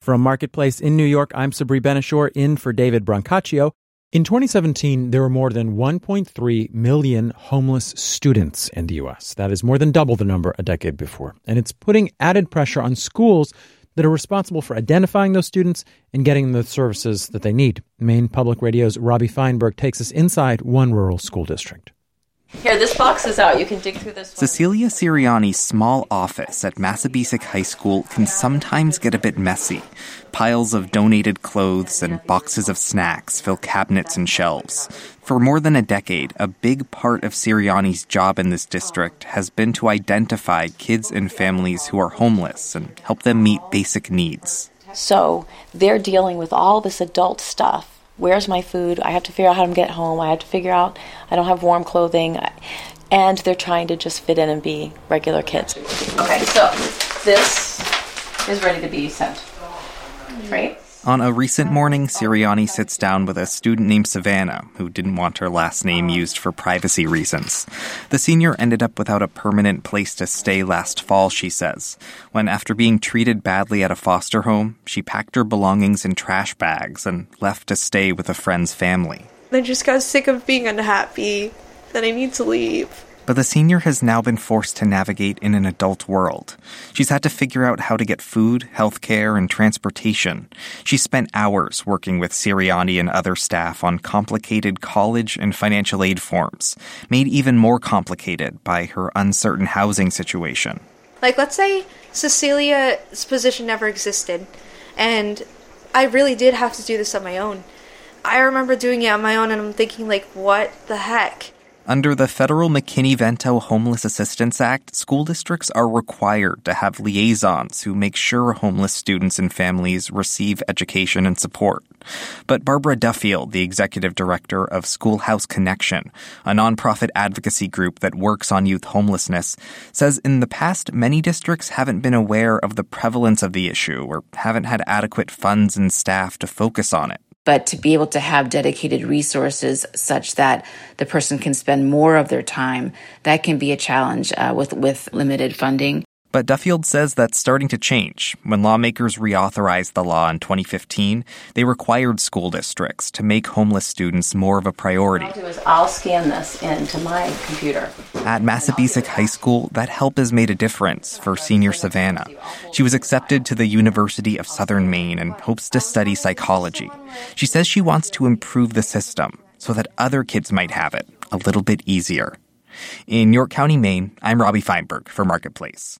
From Marketplace in New York, I'm Sabri Ben-Achour in for David Brancaccio. In 2017, there were more than 1.3 million homeless students in the U.S. That is more than double the number a decade before. And it's putting added pressure on schools that are responsible for identifying those students and getting the services that they need. Maine Public Radio's Robbie Feinberg takes us inside one rural school district. Here, this box is out. You can dig through this. One. Cecilia Siriani's small office at Massabesic High School can sometimes get a bit messy. Piles of donated clothes and boxes of snacks fill cabinets and shelves. For more than a decade, a big part of Siriani's job in this district has been to identify kids and families who are homeless and help them meet basic needs. So they're dealing with all this adult stuff where's my food? I have to figure out how to get home. I have to figure out I don't have warm clothing. And they're trying to just fit in and be regular kids. Okay, so this is ready to be sent, right? On a recent morning, Siriani sits down with a student named Savannah, who didn't want her last name used for privacy reasons. The senior ended up without a permanent place to stay last fall, she says, when after being treated badly at a foster home, she packed her belongings in trash bags and left to stay with a friend's family. I just got sick of being unhappy, that I need to leave. But the senior has now been forced to navigate in an adult world. She's had to figure out how to get food, healthcare, and transportation. She spent hours working with Siriani and other staff on complicated college and financial aid forms, made even more complicated by her uncertain housing situation. Like, let's say Cecilia's position never existed, and I really did have to do this on my own. I remember doing it on my own, and I'm thinking, like, what the heck? Under the federal McKinney Vento Homeless Assistance Act, school districts are required to have liaisons who make sure homeless students and families receive education and support. But Barbara Duffield, the executive director of Schoolhouse Connection, a nonprofit advocacy group that works on youth homelessness, says in the past many districts haven't been aware of the prevalence of the issue or haven't had adequate funds and staff to focus on it but to be able to have dedicated resources such that the person can spend more of their time, that can be a challenge uh, with, with limited funding. But Duffield says that's starting to change. When lawmakers reauthorized the law in 2015, they required school districts to make homeless students more of a priority. I'll do is I'll scan this into my computer. At Massabesic High School, that help has made a difference for senior Savannah. She was accepted to the University of Southern Maine and hopes to study psychology. She says she wants to improve the system so that other kids might have it a little bit easier. In York County, Maine, I'm Robbie Feinberg for Marketplace.